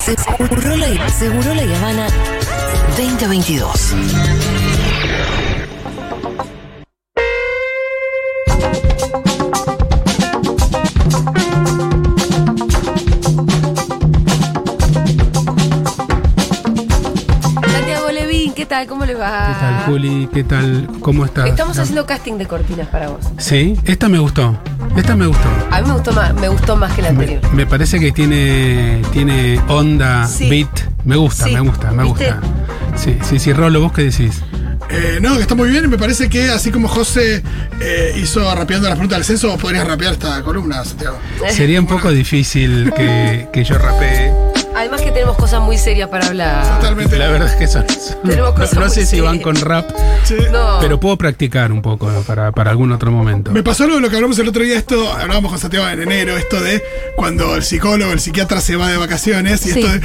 Seguro la, Seguro la Habana 2022. Santiago Levín, ¿qué tal? ¿Cómo le va? ¿Qué tal, Juli? ¿Qué tal? ¿Cómo estás? Estamos haciendo casting de cortinas para vos. Sí, esta me gustó. Esta me gustó. A mí me gustó más, me gustó más que la anterior. me parece que tiene, tiene onda, Sí. beat. Me gusta, Sí. me gusta, me ¿Viste? gusta. Sí, sí, sí, Rolo, ¿vos qué decís? Eh, no, que está muy bien y me parece que así como José eh, hizo rapeando las preguntas del censo, vos podrías rapear esta columna, Santiago. Sería un poco difícil que, que yo rapee. Además que tenemos cosas muy serias para hablar. Totalmente. La verdad es que son. son- Tenemos no, cosas no muy sé si van con rap, Sí. No. pero puedo practicar un poco para, para algún otro momento. Me pasó algo de lo que hablamos el otro día, esto, hablábamos con Santiago en enero, esto de cuando el psicólogo, el psiquiatra se va de vacaciones y Sí. esto de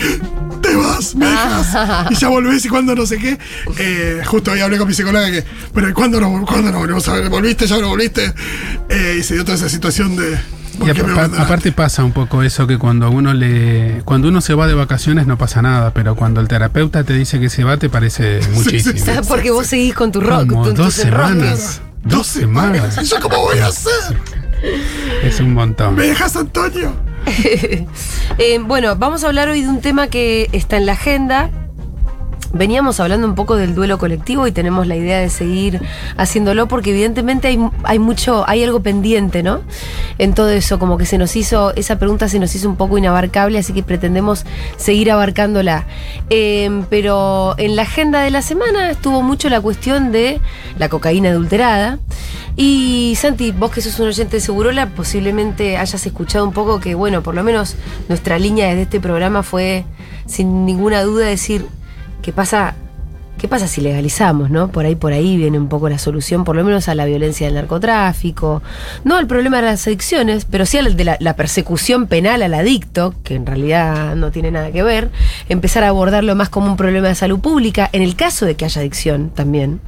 te vas, me dejas, y ya volvés y cuando no sé qué. Eh, justo hoy hablé con mi psicóloga que, pero ¿y cuándo nos, cuándo nos volvemos a ver? ¿Volviste? ¿Ya no volviste? Eh, y se dio toda esa situación de ¿por Y aparte pasa un poco eso que cuando uno le cuando uno se va de vacaciones no pasa nada, pero cuando el terapeuta te dice que se va te parece muchísimo. Porque vos seguís con tu rock. Como dos semanas. Dos semanas. ¿Y yo cómo voy a hacer? Es un montón. ¿Me dejas, Antonio? Eh, bueno, vamos a hablar hoy de un tema que está en la agenda. Veníamos hablando un poco del duelo colectivo y tenemos la idea de seguir haciéndolo porque evidentemente hay, hay mucho, hay algo pendiente, ¿no? En todo eso, como que se nos hizo, esa pregunta se nos hizo un poco inabarcable, así que pretendemos seguir abarcándola. Eh, pero en la agenda de la semana estuvo mucho la cuestión de la cocaína adulterada. Y Santi, vos que sos un oyente de Segurola, posiblemente hayas escuchado un poco que, bueno, por lo menos nuestra línea desde este programa fue, sin ninguna duda, decir, ¿qué pasa? ¿Qué pasa si legalizamos, no? Por ahí, por ahí viene un poco la solución, por lo menos a la violencia del narcotráfico, no al problema de las adicciones, pero sí al de la, la persecución penal al adicto, que en realidad no tiene nada que ver, empezar a abordarlo más como un problema de salud pública, en el caso de que haya adicción también.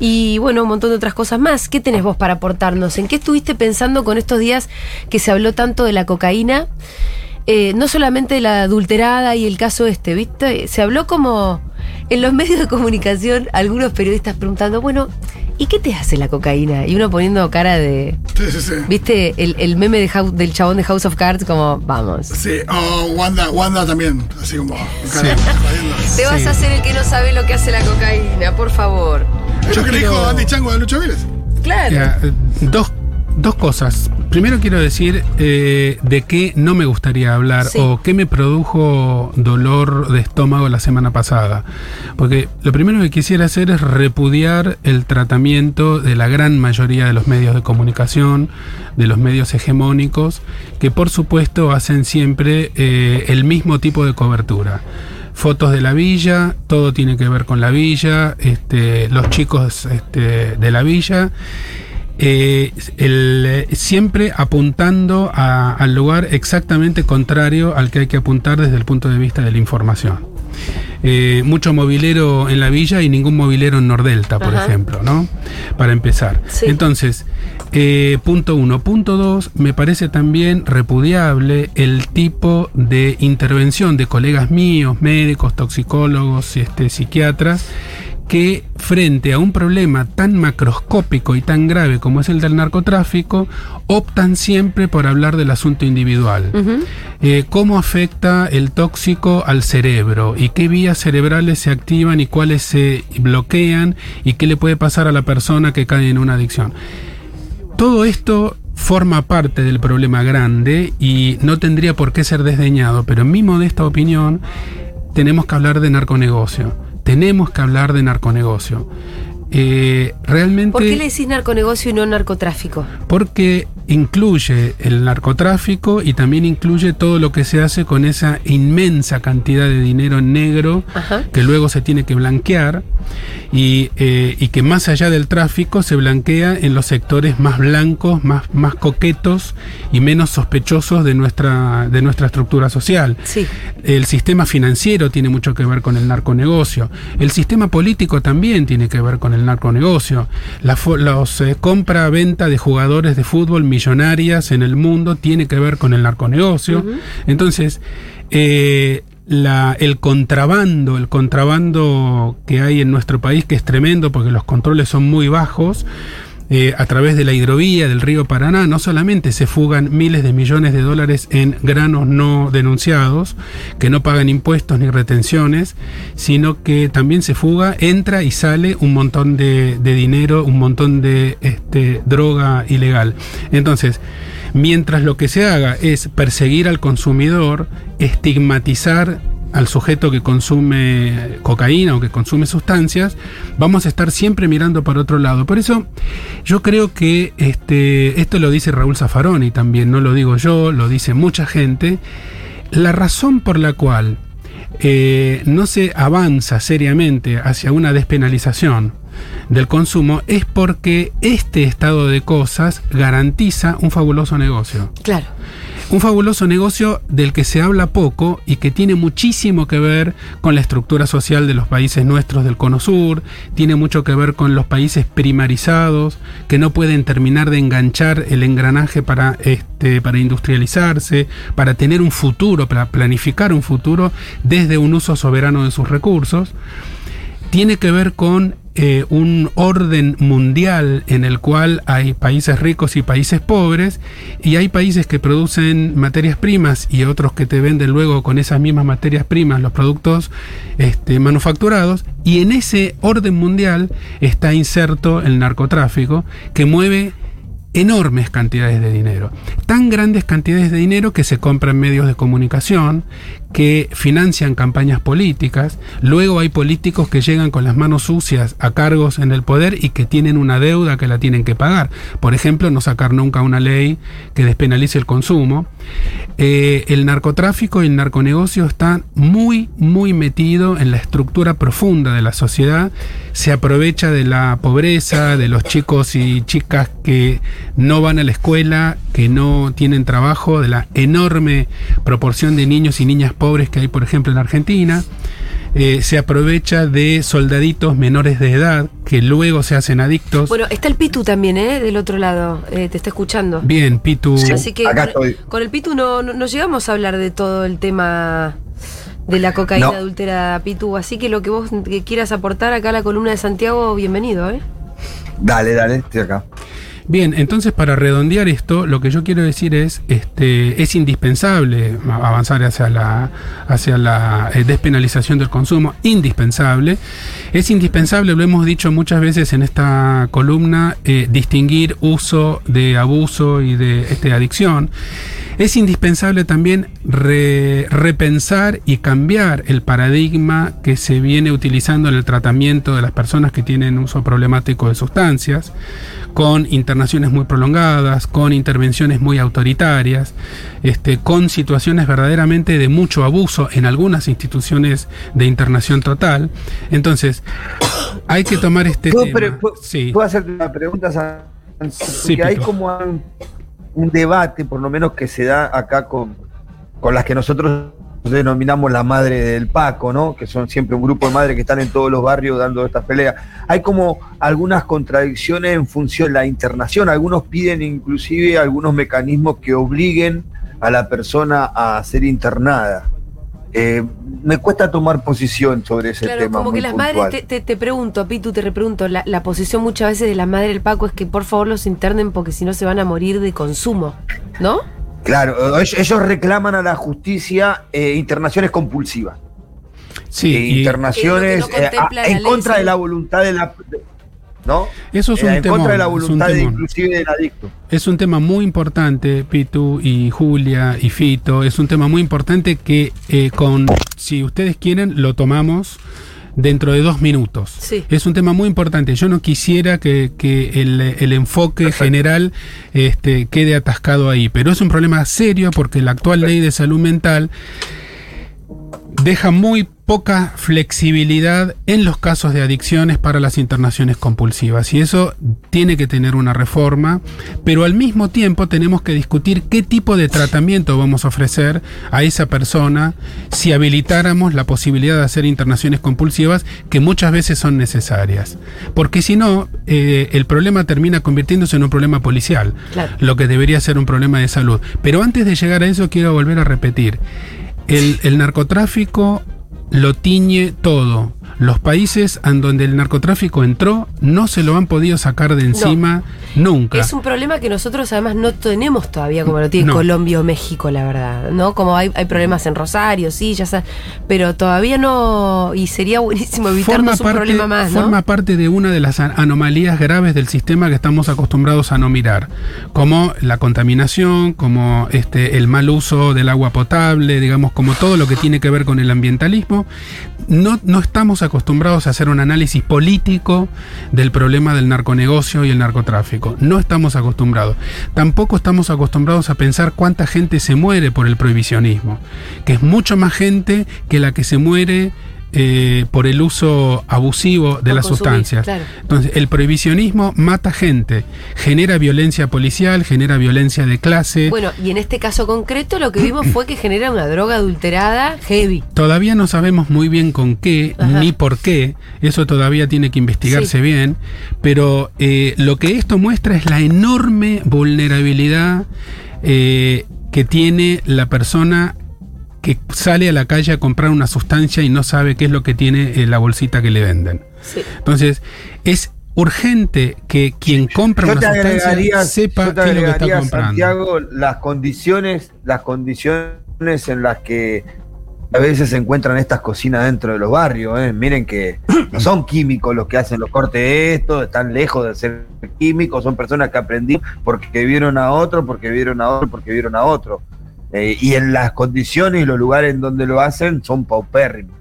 Y bueno, un montón de otras cosas más. ¿Qué tenés vos para aportarnos? ¿En qué estuviste pensando con estos días que se habló tanto de la cocaína? Eh, no solamente la adulterada y el caso este, ¿viste? Se habló como en los medios de comunicación, algunos periodistas preguntando, bueno, ¿y qué te hace la cocaína? Y uno poniendo cara de, Sí, sí, sí. ¿viste? El, el meme de House- del chabón de House of Cards, como, vamos. Sí, o Wanda, Wanda también, así como. Sí. jodiendo. Te vas Sí. a hacer el que no sabe lo que hace la cocaína, por favor. Yo que le dijo Andy Chango a Lucho Vélez. Claro. Ya, dos, dos cosas. Primero quiero decir eh, de qué no me gustaría hablar Sí. o qué me produjo dolor de estómago la semana pasada. Porque lo primero que quisiera hacer es repudiar el tratamiento de la gran mayoría de los medios de comunicación, de los medios hegemónicos, que por supuesto hacen siempre eh, el mismo tipo de cobertura fotos de la villa, todo tiene que ver con la villa, este, los chicos este, de la villa, eh, el, eh, siempre apuntando a- al lugar exactamente contrario al que hay que apuntar desde el punto de vista de la información. Eh, mucho movilero en la villa y ningún movilero en Nordelta, por Ajá. ejemplo, ¿no? Para empezar. Sí. Entonces, eh, punto uno. Punto dos, me parece también repudiable el tipo de intervención de colegas míos, médicos, toxicólogos, este, psiquiatras, que frente a un problema tan macroscópico y tan grave como es el del narcotráfico, optan siempre por hablar del asunto individual. Eh, ¿Cómo afecta el tóxico al cerebro? ¿Y qué vías cerebrales se activan y cuáles se bloquean? ¿Y qué le puede pasar a la persona que cae en una adicción? Todo esto forma parte del problema grande y no tendría por qué ser desdeñado, pero en mi modesta opinión tenemos que hablar de narconegocio. Tenemos que hablar de narconegocio. Eh, realmente... ¿Por qué le decís narconegocio y no narcotráfico? Porque incluye el narcotráfico y también incluye todo lo que se hace con esa inmensa cantidad de dinero negro Ajá. que luego se tiene que blanquear y, eh, y que más allá del tráfico se blanquea en los sectores más blancos, más, más coquetos y menos sospechosos de nuestra, de nuestra estructura social. Sí. El sistema financiero tiene mucho que ver con el narconegocio. El sistema político también tiene que ver con el narconegocio. La los eh, compra-venta de jugadores de fútbol millonarias en el mundo tiene que ver con el narconegocio. Entonces, eh, la, el contrabando, el contrabando que hay en nuestro país, que es tremendo porque los controles son muy bajos, eh, a través de la hidrovía del río Paraná, no solamente se fugan miles de millones de dólares en granos no denunciados, que no pagan impuestos ni retenciones, sino que también se fuga, entra y sale un montón de, dinero, un montón de este, droga ilegal. Entonces, mientras lo que se haga es perseguir al consumidor, estigmatizar al sujeto que consume cocaína o que consume sustancias, vamos a estar siempre mirando para otro lado. Por eso yo creo que este, esto lo dice Raúl Zaffaroni también, no lo digo yo, lo dice mucha gente. La razón por la cual eh, no se avanza seriamente hacia una despenalización del consumo es porque este estado de cosas garantiza un fabuloso negocio. Claro. Un fabuloso negocio del que se habla poco y que tiene muchísimo que ver con la estructura social de los países nuestros del Cono Sur, tiene mucho que ver con los países primarizados que no pueden terminar de enganchar el engranaje para, este, para industrializarse, para tener un futuro, para planificar un futuro desde un uso soberano de sus recursos. Tiene que ver con eh, un orden mundial en el cual hay países ricos y países pobres, y hay países que producen materias primas y otros que te venden luego con esas mismas materias primas los productos este, manufacturados, y en ese orden mundial está inserto el narcotráfico que mueve enormes cantidades de dinero. Tan grandes cantidades de dinero que se compran medios de comunicación, que financian campañas políticas. Luego hay políticos que llegan con las manos sucias a cargos en el poder y que tienen una deuda que la tienen que pagar. Por ejemplo, no sacar nunca una ley que despenalice el consumo. Eh, el narcotráfico y el narconegocio están muy, muy metido en la estructura profunda de la sociedad. Se aprovecha de la pobreza, de los chicos y chicas que no van a la escuela, que no tienen trabajo, de la enorme proporción de niños y niñas pobres que hay, por ejemplo, en Argentina. Eh, se aprovecha de soldaditos menores de edad que luego se hacen adictos. Bueno, está el Pitu también, ¿eh? Del otro lado, eh, te está escuchando. Bien, Pitu. Así que acá con, estoy. con el Pitu no, no, no llegamos a hablar de todo el tema de la cocaína No. adulterada, Pitu. Así que lo que vos que quieras aportar acá a la columna de Santiago, bienvenido, ¿eh? Dale, dale, estoy acá. Bien, entonces para redondear esto, lo que yo quiero decir es, este, es indispensable avanzar hacia la, hacia la eh, despenalización del consumo, indispensable. Es indispensable, lo hemos dicho muchas veces en esta columna, eh, distinguir uso de abuso y de este, adicción. Es indispensable también re- repensar y cambiar el paradigma que se viene utilizando en el tratamiento de las personas que tienen uso problemático de sustancias, con internaciones muy prolongadas, con intervenciones muy autoritarias, este, con situaciones verdaderamente de mucho abuso en algunas instituciones de internación total. Entonces, hay que tomar este ¿Puedo, tema. pre- pu- Sí. ¿puedo hacerte una pregunta? San- Sí, Porque hay como un, debate, por lo menos que se da acá con, con las que nosotros denominamos la madre del Paco, ¿no? Que son siempre un grupo de madres que están en todos los barrios dando estas peleas. Hay como algunas contradicciones en función de la internación. Algunos piden inclusive algunos mecanismos que obliguen a la persona a ser internada. Eh, me cuesta tomar posición sobre ese Claro, tema. como muy que las puntual. madres, te, te, te pregunto, Pitu, te repregunto, la, la posición muchas veces de la madre del Paco es que por favor los internen porque si no se van a morir de consumo, ¿no? Claro, ellos, reclaman a la justicia eh, internaciones compulsivas. Sí, Eh, internaciones no eh, en ley, contra sí. de la voluntad de la. de- ¿No? eso es Eh, un en temón, contra de la voluntad de, inclusive del adicto. Es un tema muy importante, Pitu y Julia y Fito. Es un tema muy importante que eh, con, si ustedes quieren, lo tomamos dentro de dos minutos. Sí. Es un tema muy importante. Yo no quisiera que, que el, el enfoque general este, quede atascado ahí, pero es un problema serio porque la actual ley de salud mental deja muy poca flexibilidad en los casos de adicciones para las internaciones compulsivas y eso tiene que tener una reforma, pero al mismo tiempo tenemos que discutir qué tipo de tratamiento vamos a ofrecer a esa persona si habilitáramos la posibilidad de hacer internaciones compulsivas que muchas veces son necesarias, porque si no, eh, el problema termina convirtiéndose en un problema policial, Claro. lo que debería ser un problema de salud. Pero antes de llegar a eso quiero volver a repetir. el, el narcotráfico lo tiñe todo. Los países en donde el narcotráfico entró no se lo han podido sacar de encima nunca. Es un problema que nosotros además no tenemos todavía como lo tiene No. Colombia o México, la verdad. ¿No? Como hay, hay problemas en Rosario, sí, ya sabes. Pero todavía no. Y sería buenísimo evitarnos un problema más, ¿no? forma parte de una de las an- anomalías graves del sistema que estamos acostumbrados a no mirar, como la contaminación, como este, el mal uso del agua potable, digamos, como todo lo que tiene que ver con el ambientalismo. No, no estamos acostumbrados a hacer un análisis político del problema del narconegocio y el narcotráfico. No estamos acostumbrados. Tampoco estamos acostumbrados a pensar cuánta gente se muere por el prohibicionismo, que es mucho más gente que la que se muere eh, por el uso abusivo de las consumir, sustancias. claro. Entonces, el prohibicionismo mata gente, genera violencia policial, genera violencia de clase. Bueno, y en este caso concreto lo que vimos fue que genera una droga adulterada heavy. Todavía no sabemos muy bien con qué Ajá. ni por qué, eso todavía tiene que investigarse Sí. bien, pero eh, lo que esto muestra es la enorme vulnerabilidad eh, que tiene la persona que sale a la calle a comprar una sustancia y no sabe qué es lo que tiene en la bolsita que le venden. Sí. Entonces, es urgente que quien compra Yo una sustancia sepa qué es lo que está comprando. Santiago, las condiciones, las condiciones en las que a veces se encuentran estas cocinas dentro de los barrios. ¿eh? Miren que no son químicos los que hacen los cortes de esto, están lejos de ser químicos, son personas que aprendieron porque vieron a otro, porque vieron a otro, porque vieron a otro. Eh, y en las condiciones y los lugares en donde lo hacen son paupérrimos.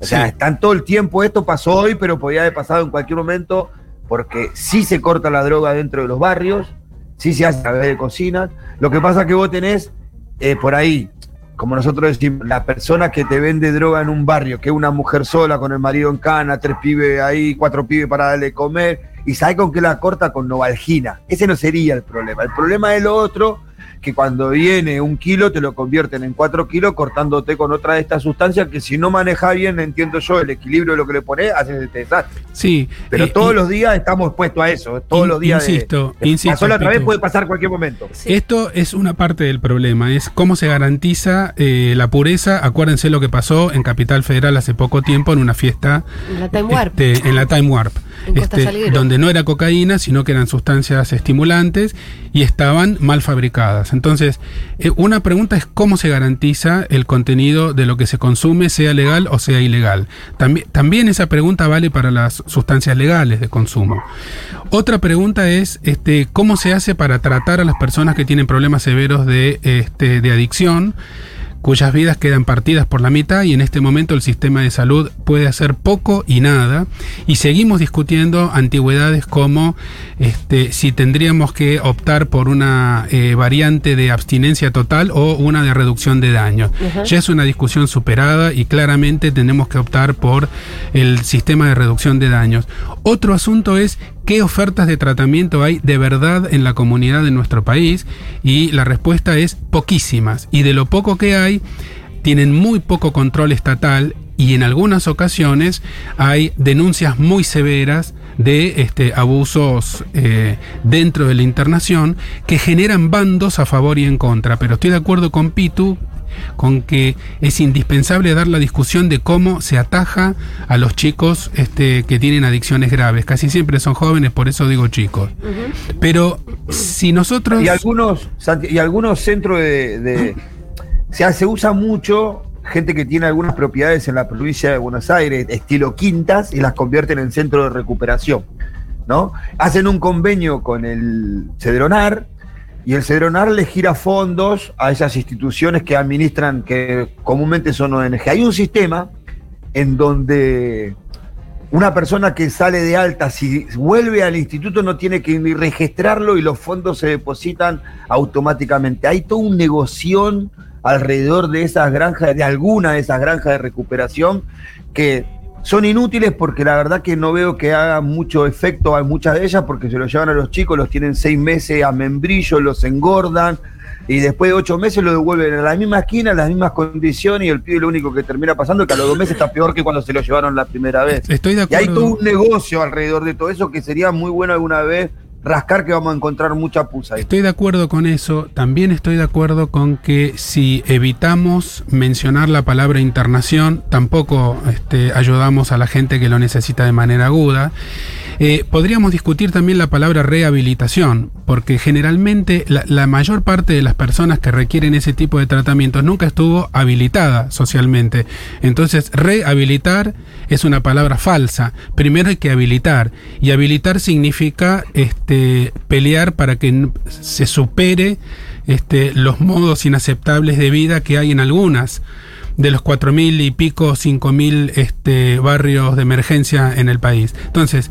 O sea, Sí. están todo el tiempo, esto pasó hoy, pero podía haber pasado en cualquier momento, porque sí se corta la droga dentro de los barrios, sí se hace a través de cocinas. Lo que pasa es que vos tenés eh, por ahí, como nosotros decimos, la persona que te vende droga en un barrio, que es una mujer sola con el marido en cana, tres pibes ahí, cuatro pibes para darle de comer, y sabe con qué la corta con novalgina. Ese no sería el problema. El problema es lo otro, que cuando viene un kilo te lo convierten en cuatro kilos cortándote con otra de estas sustancias que si no maneja bien, entiendo yo, el equilibrio de lo que le pones, haces este desastre. Sí, Pero eh, todos y- los días estamos expuestos a eso, todos In- los días. insisto, de- insisto, Pasó la otra vez, puede pasar cualquier momento. Sí. Esto es una parte del problema, es cómo se garantiza eh, la pureza. Acuérdense lo que pasó en Capital Federal hace poco tiempo en una fiesta En la Time Warp. este, en la Time Warp, En Costa este, donde no era cocaína, sino que eran sustancias estimulantes y estaban mal fabricadas. Entonces, eh, una pregunta es cómo se garantiza el contenido de lo que se consume, sea legal o sea ilegal. También, también esa pregunta vale para las sustancias legales de consumo. Otra pregunta es este, cómo se hace para tratar a las personas que tienen problemas severos de, este, de adicción cuyas vidas quedan partidas por la mitad y en este momento el sistema de salud puede hacer poco y nada y seguimos discutiendo antigüedades como este, si tendríamos que optar por una eh, variante de abstinencia total o una de reducción de daños. Ya es una discusión superada y claramente tenemos que optar por el sistema de reducción de daños. Otro asunto es qué ofertas de tratamiento hay de verdad en la comunidad de nuestro país y la respuesta es poquísimas y de lo poco que hay tienen muy poco control estatal y en algunas ocasiones hay denuncias muy severas de este, abusos eh, dentro de la internación que generan bandos a favor y en contra. Pero estoy de acuerdo con Pitu con que es indispensable dar la discusión de cómo se ataja a los chicos este, que tienen adicciones graves. Casi siempre son jóvenes, por eso digo chicos. Pero si nosotros... Y algunos, y algunos centros de, de- o sea, se usa mucho gente que tiene algunas propiedades en la provincia de Buenos Aires, estilo quintas, y las convierten en centro de recuperación. ¿no? Hacen un convenio con el Cedronar y el Cedronar le gira fondos a esas instituciones que administran, que comúnmente son ONG. Hay un sistema en donde una persona que sale de alta, si vuelve al instituto, no tiene que ni registrarlo y los fondos se depositan automáticamente. Hay todo un negocio alrededor de esas granjas, de alguna de esas granjas de recuperación, que son inútiles porque la verdad que no veo que hagan mucho efecto a muchas de ellas porque se los llevan a los chicos, los tienen seis meses a membrillo, los engordan y después de ocho meses lo devuelven a la misma esquina, en las mismas condiciones y el pibe lo único que termina pasando es que a los dos meses está peor que cuando se lo llevaron la primera vez. Estoy de Y hay todo acuerdo. un negocio alrededor de todo eso que sería muy bueno alguna vez rascar que vamos a encontrar mucha pusa. Estoy de acuerdo con eso. También estoy de acuerdo con que si evitamos mencionar la palabra internación, tampoco este, ayudamos a la gente que lo necesita de manera aguda. Eh, podríamos discutir también la palabra rehabilitación, porque generalmente la, la mayor parte de las personas que requieren ese tipo de tratamientos nunca estuvo habilitada socialmente. Entonces, rehabilitar es una palabra falsa. Primero hay que habilitar. Y habilitar significa este, pelear para que se supere este, los modos inaceptables de vida que hay en algunas de los cuatro mil y pico, cinco mil este, barrios de emergencia en el país. Entonces,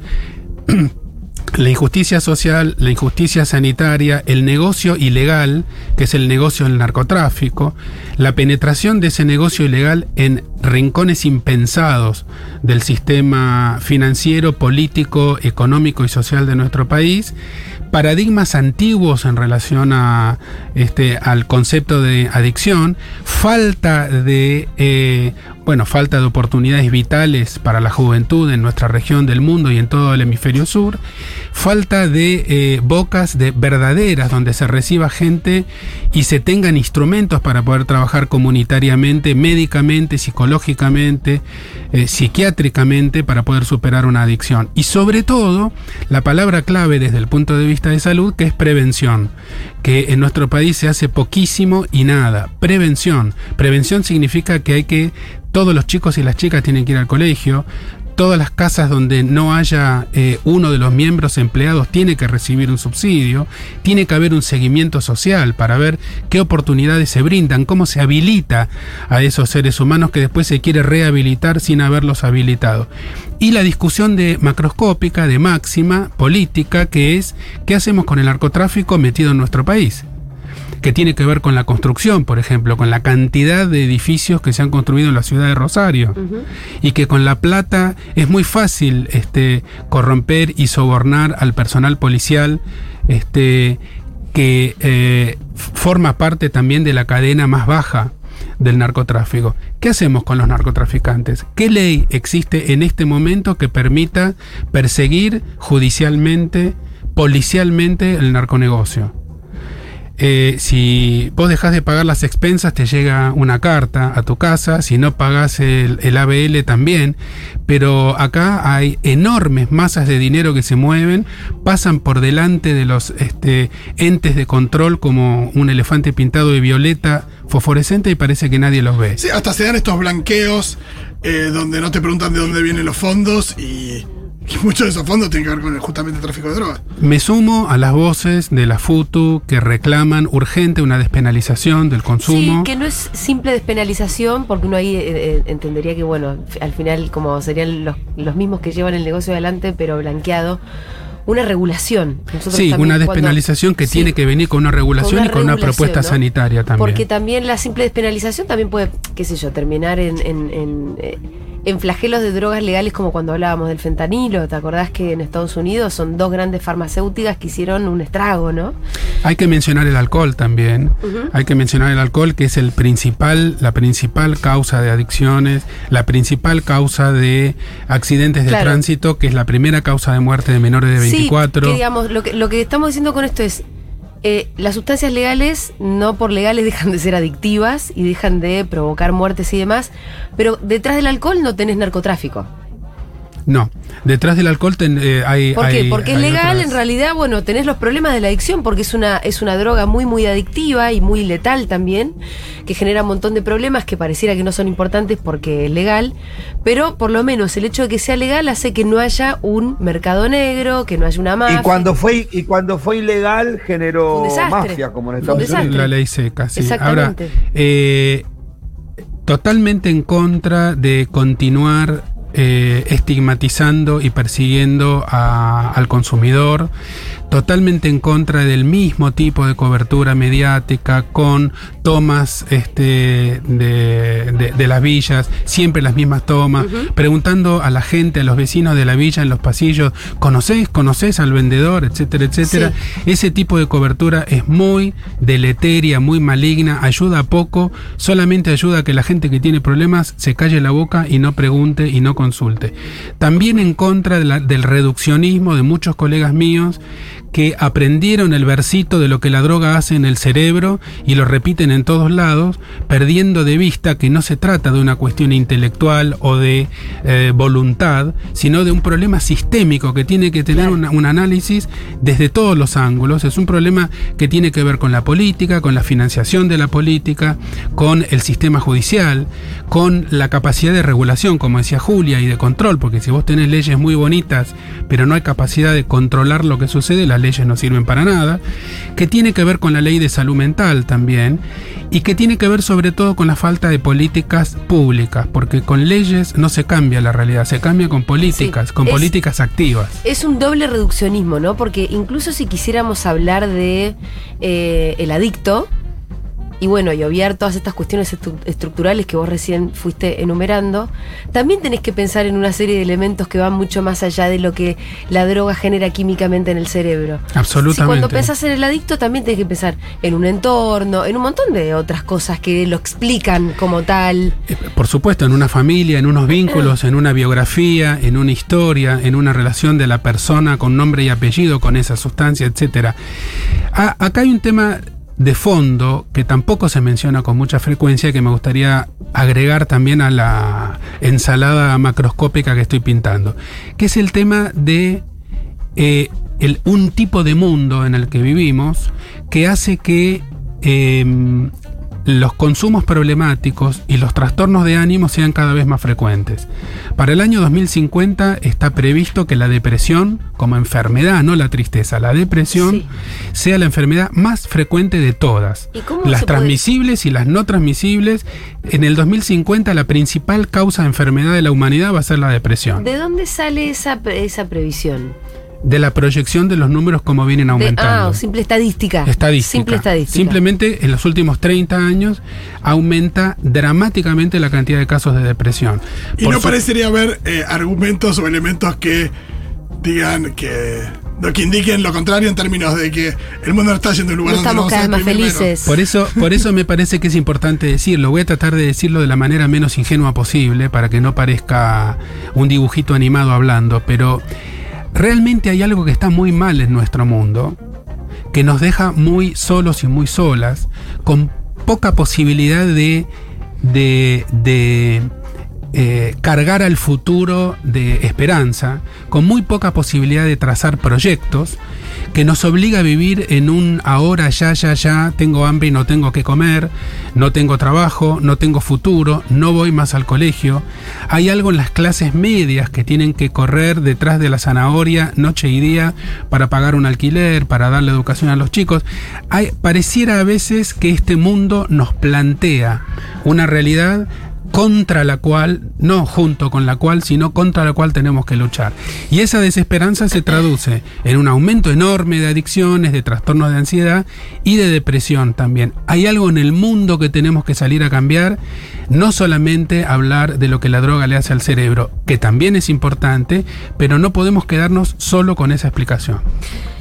la injusticia social, la injusticia sanitaria, el negocio ilegal, que es el negocio del narcotráfico, la penetración de ese negocio ilegal en rincones impensados del sistema financiero, político, económico y social de nuestro país, paradigmas antiguos en relación a este al concepto de adicción, falta de eh, bueno, falta de oportunidades vitales para la juventud en nuestra región del mundo y en todo el hemisferio sur, falta de eh, bocas de verdaderas donde se reciba gente y se tengan instrumentos para poder trabajar comunitariamente, médicamente, psicológicamente, eh, psiquiátricamente para poder superar una adicción. Y sobre todo, la palabra clave desde el punto de vista de salud, que es prevención, que en nuestro país se hace poquísimo y nada. Prevención. Prevención significa que hay que todos los chicos y las chicas tienen que ir al colegio, todas las casas donde no haya eh, uno de los miembros empleados tiene que recibir un subsidio, tiene que haber un seguimiento social para ver qué oportunidades se brindan, cómo se habilita a esos seres humanos que después se quiere rehabilitar sin haberlos habilitado. Y la discusión de macroscópica, de máxima, política, que es qué hacemos con el narcotráfico metido en nuestro país que tiene que ver con la construcción, por ejemplo, con la cantidad de edificios que se han construido en la ciudad de Rosario, y que con la plata es muy fácil este, corromper y sobornar al personal policial, este, que eh, forma parte también de la cadena más baja del narcotráfico. ¿Qué hacemos con los narcotraficantes? ¿Qué ley existe en este momento que permita perseguir judicialmente, policialmente el narconegocio? Eh, si vos dejás de pagar las expensas, te llega una carta a tu casa. Si no pagas el, el, ABL también. Pero acá hay enormes masas de dinero que se mueven, pasan por delante de los este, entes de control como un elefante pintado de violeta fosforescente y parece que nadie los ve. Sí, hasta se dan estos blanqueos eh, donde no te preguntan de dónde vienen los fondos y. Y muchos de esos fondos tienen que ver con justamente el tráfico de drogas. Me sumo a las voces de la FUTU que reclaman urgente una despenalización del consumo. Sí, que no es simple despenalización, porque uno ahí eh, entendería que, bueno, al final como serían los, los mismos que llevan el negocio adelante, pero blanqueado una regulación. Nosotros sí, una despenalización cuando, que sí, tiene que venir con una regulación con una y con una propuesta ¿no? sanitaria también. Porque también la simple despenalización también puede, qué sé yo, terminar en, en, en, en, flagelos de drogas legales como cuando hablábamos del fentanilo. ¿Te acordás que en Estados Unidos son dos grandes farmacéuticas que hicieron un estrago, ¿no? Hay que mencionar el alcohol también. Uh -huh. Hay que mencionar el alcohol, que es el principal, la principal causa de adicciones, la principal causa de accidentes de claro. tránsito, que es la primera causa de muerte de menores de 24. Sí, que digamos, lo que, lo que estamos diciendo con esto es, eh, las sustancias legales, no por legales, dejan de ser adictivas y dejan de provocar muertes y demás, pero detrás del alcohol no tenés narcotráfico. No, detrás del alcohol ten, eh, hay. ¿Por qué? hay- porque es legal, otras- en realidad, bueno, tenés los problemas de la adicción, porque es una, es una droga muy, muy adictiva y muy letal también, que genera un montón de problemas que pareciera que no son importantes porque es legal, pero por lo menos el hecho de que sea legal hace que no haya un mercado negro, que no haya una mafia. Y cuando fue y cuando fue ilegal generó Un desastre. mafia como en Estados. Unidos. La ley seca, sí. Exactamente. Ahora, eh, totalmente en contra de continuar eh, estigmatizando y persiguiendo al consumidor, totalmente en contra del mismo tipo de cobertura mediática con tomas este, de, de- de las villas, siempre las mismas tomas, preguntando a la gente, a los vecinos de la villa en los pasillos, ¿conocés? ¿Conocés al vendedor? etcétera, etcétera. Ese tipo de cobertura es muy deleteria, muy maligna, ayuda poco, solamente ayuda a que la gente que tiene problemas se calle la boca y no pregunte y no consulte. También en contra de la- del reduccionismo de muchos colegas míos que aprendieron el versito de lo que la droga hace en el cerebro y lo repiten en todos lados, perdiendo de vista que no se trata de una cuestión intelectual o de eh, voluntad, sino de un problema sistémico que tiene que tener una- un análisis desde todos los ángulos. Es un problema que tiene que ver con la política, con la financiación de la política, con el sistema judicial, con la capacidad de regulación, como decía Julia, y de control, porque si vos tenés leyes muy bonitas, pero no hay capacidad de controlar lo que sucede, las leyes no sirven para nada, que tiene que ver con la ley de salud mental también, y que tiene que ver sobre todo con la falta de políticas públicas, porque con leyes no se cambia la realidad, se cambia con políticas, Sí, con es- políticas activas. Es un doble reduccionismo, ¿no? Porque incluso si quisiéramos hablar de eh, el adicto, y bueno, y obviar todas estas cuestiones estru- estructurales que vos recién fuiste enumerando, también tenés que pensar en una serie de elementos que van mucho más allá de lo que la droga genera químicamente en el cerebro. Absolutamente. Si cuando pensás en el adicto, también tenés que pensar en un entorno, en un montón de otras cosas que lo explican como tal. Eh, Por supuesto, en una familia, en unos vínculos, en una biografía, en una historia, en una relación de la persona con nombre y apellido, con esa sustancia, etcétera. A- acá hay un tema de fondo que tampoco se menciona con mucha frecuencia que me gustaría agregar también a la ensalada macroscópica que estoy pintando, que es el tema de eh, un tipo de mundo en el que vivimos que hace que em, los consumos problemáticos y los trastornos de ánimo sean cada vez más frecuentes. Para el año 2050 está previsto que la depresión, como enfermedad, no la tristeza, la depresión Sí. sea la enfermedad más frecuente de todas. ¿Y cómo Las puede- transmisibles y las no transmisibles. En el 2050 la principal causa de enfermedad de la humanidad va a ser la depresión. ¿De dónde sale esa, esa previsión? De la proyección de los números como vienen De- aumentando. ah, simple estadística. Estadística. Simple estadística. Simplemente en los últimos 30 años aumenta dramáticamente la cantidad de casos de depresión. Y Por no su- parecería haber eh, argumentos o elementos que digan que. no, que indiquen lo contrario en términos de que el mundo no está yendo a un No lugar donde estamos vamos a cada vez más menos. felices. Por eso, por eso me parece que es importante decirlo. Voy a tratar de decirlo de la manera menos ingenua posible para que no parezca un dibujito animado hablando, pero realmente hay algo que está muy mal en nuestro mundo, que nos deja muy solos y muy solas, con poca posibilidad de, de, de, eh, cargar al futuro de esperanza, con muy poca posibilidad de trazar proyectos, que nos obliga a vivir en un ahora, ya, ya, ya, tengo hambre y no tengo que comer, no tengo trabajo, no tengo futuro, no voy más al colegio. Hay algo en las clases medias que tienen que correr detrás de la zanahoria noche y día para pagar un alquiler, para darle educación a los chicos. Pareciera a veces que este mundo nos plantea una realidad contra la cual, no junto con la cual, sino contra la cual tenemos que luchar. Y esa desesperanza se traduce en un aumento enorme de adicciones, de trastornos de ansiedad y de depresión también. Hay algo en el mundo que tenemos que salir a cambiar, no solamente hablar de lo que la droga le hace al cerebro, que también es importante, pero no podemos quedarnos solo con esa explicación.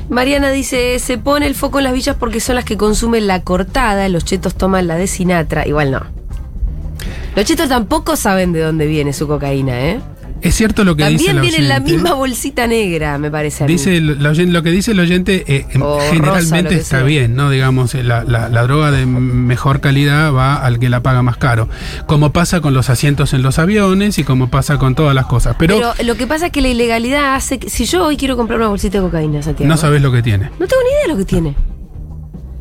Mariana dice, se pone el foco en las villas porque son las que consumen la cortada, los chetos toman la de Sinatra. Igual no. Los chetos tampoco saben de dónde viene su cocaína, ¿eh? Es cierto lo que dice También la viene en la misma bolsita negra, me parece a mí. Dice lo que dice el oyente eh, O rosa, lo generalmente está sea. bien, ¿no? Digamos, eh, la, la- la droga de mejor calidad va al que la paga más caro. Como pasa con los asientos en los aviones y como pasa con todas las cosas. Pero, Pero lo que pasa es que la ilegalidad hace que. Si yo hoy quiero comprar una bolsita de cocaína, Santiago. no sabes lo que tiene. No tengo ni idea de lo que tiene.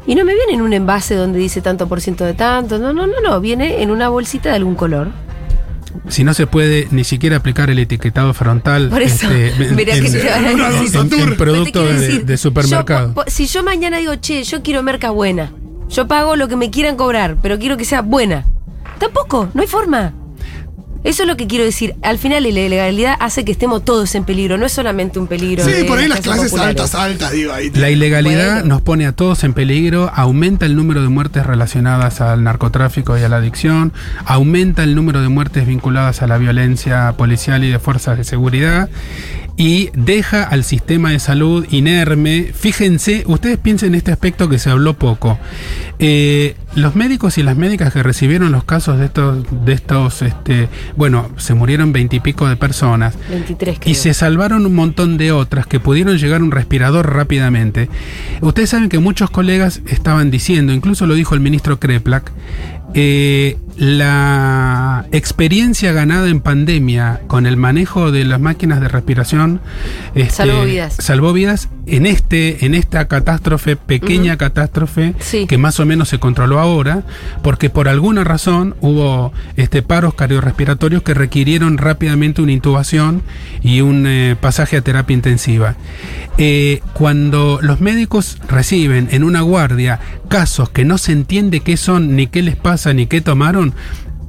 Y no me viene en un envase donde dice tanto por ciento de tanto. No, no, no, no. Viene en una bolsita de algún color. Si no se puede ni siquiera aplicar el etiquetado frontal Por eso, este, en, que en- en- en quiero de, decir, de supermercado. yo si yo mañana digo, che, yo quiero merca buena. Yo pago lo que me quieran cobrar, pero quiero que sea buena. Tampoco, no hay forma. Eso es lo que quiero decir. Al final la ilegalidad hace que estemos todos en peligro, no es solamente un peligro. Sí, de por ahí las clases populares. altas, altas, digo, ahí. te- La ilegalidad Bueno. nos pone a todos en peligro, aumenta el número de muertes relacionadas al narcotráfico y a la adicción, aumenta el número de muertes vinculadas a la violencia policial y de fuerzas de seguridad y deja al sistema de salud inerme. Fíjense, ustedes piensen en este aspecto que se habló poco. Eh, los médicos y las médicas que recibieron los casos de estos, de estos, este, bueno, se murieron veintipico de personas. 23 creo. Y se salvaron un montón de otras que pudieron llegar a un respirador rápidamente. Ustedes saben que muchos colegas estaban diciendo, incluso lo dijo el ministro Kreplak, eh, la experiencia ganada en pandemia con el manejo de las máquinas de respiración este, Salvó vidas. salvó vidas en este en esta catástrofe pequeña catástrofe Sí. que más o menos se controló ahora porque por alguna razón hubo este paros cardiorrespiratorios que requirieron rápidamente una intubación y un eh, pasaje a terapia intensiva Eh, cuando los médicos reciben en una guardia casos que no se entiende qué son ni qué les pasa ni qué tomaron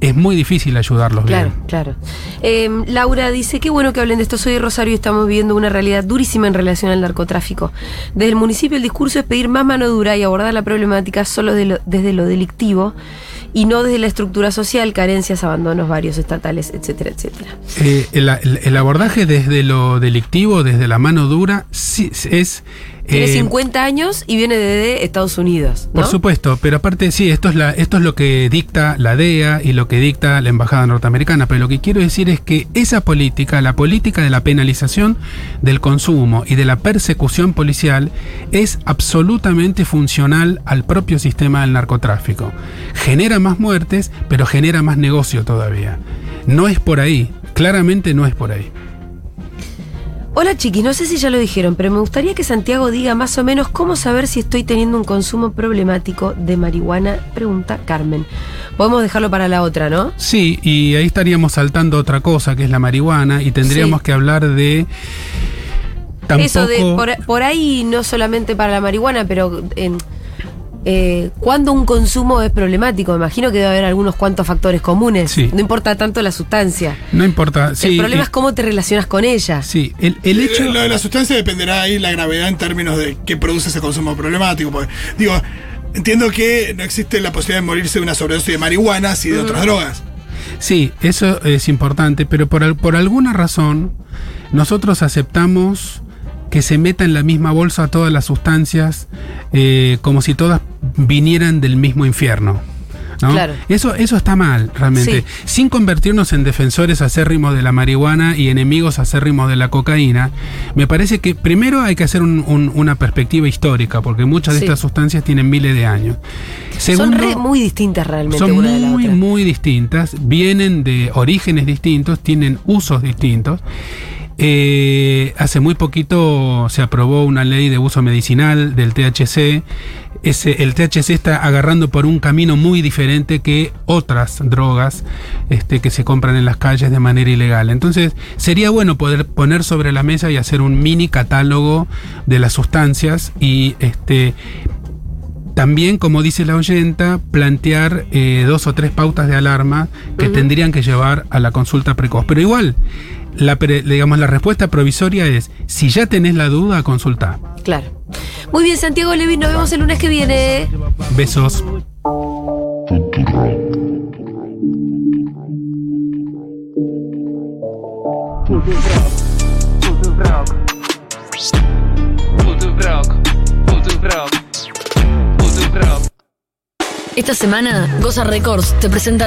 es muy difícil ayudarlos Claro, bien claro. Eh, Laura dice, qué bueno que hablen de esto. Soy de Rosario y estamos viviendo una realidad durísima en relación al narcotráfico. Desde el municipio el discurso es pedir más mano dura y abordar la problemática solo de lo- desde lo delictivo y no desde la estructura social, carencias, abandonos varios estatales, etcétera, etcétera. Eh, el, el- el abordaje desde lo delictivo, desde la mano dura, sí, es... Tiene eh, 50 años y viene de Estados Unidos. ¿no? Por supuesto, pero aparte sí, esto es, la, esto es lo que dicta la DEA y lo que dicta la Embajada Norteamericana, pero lo que quiero decir es que esa política, la política de la penalización del consumo y de la persecución policial, es absolutamente funcional al propio sistema del narcotráfico. Genera más muertes, pero genera más negocio todavía. No es por ahí, claramente no es por ahí. Hola chiquis, no sé si ya lo dijeron, pero me gustaría que Santiago diga más o menos cómo saber si estoy teniendo un consumo problemático de marihuana, pregunta Carmen. Podemos dejarlo para la otra, ¿no? Sí, y ahí estaríamos saltando otra cosa, que es la marihuana, y tendríamos Sí. que hablar de... Tampoco... Eso de por, por ahí no solamente para la marihuana, pero en eh, cuando un consumo es problemático, me imagino que debe haber algunos cuantos factores comunes. Sí. No importa tanto la sustancia. No importa. Sí, el problema eh, es cómo te relacionas con ella. Sí, el, el hecho. Eh, Lo de la sustancia dependerá ahí la gravedad en términos de qué produce ese consumo problemático. Porque, digo, entiendo que no existe la posibilidad de morirse de una sobredosis de marihuana y de otras drogas. Sí, eso es importante, pero por, por alguna razón nosotros aceptamos que se meta en la misma bolsa todas las sustancias eh, como si todas vinieran del mismo infierno. ¿no? Claro. Eso, eso está mal, realmente. Sí. Sin convertirnos en defensores acérrimos de la marihuana y enemigos acérrimos de la cocaína, me parece que primero hay que hacer un- un- una perspectiva histórica, porque muchas de Sí. estas sustancias tienen miles de años. Son Segundo, re muy distintas realmente son una de la muy, otra. muy distintas, vienen de orígenes distintos, tienen usos distintos. Eh, hace muy poquito se aprobó una ley de uso medicinal del THC. Ese, el THC está agarrando por un camino muy diferente que otras drogas este, que se compran en las calles de manera ilegal. Entonces, sería bueno poder poner sobre la mesa y hacer un mini catálogo de las sustancias y este, también, como dice la oyenta, plantear eh, dos o tres pautas de alarma que tendrían que llevar a la consulta precoz. Pero igual, la, pre- digamos, la respuesta provisoria es, si ya tenés la duda, consulta. Claro. Muy bien, Santiago Levin, nos vemos el lunes que viene. Besos. Esta semana, Goza Records te presenta